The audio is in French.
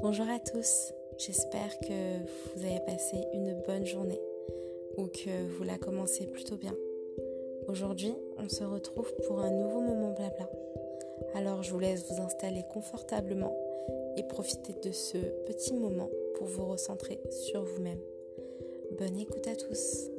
Bonjour à tous, j'espère que vous avez passé une bonne journée ou que vous la commencez plutôt bien. Aujourd'hui, on se retrouve pour un nouveau moment blabla. Alors je vous laisse vous installer confortablement et profiter de ce petit moment pour vous recentrer sur vous-même. Bonne écoute à tous.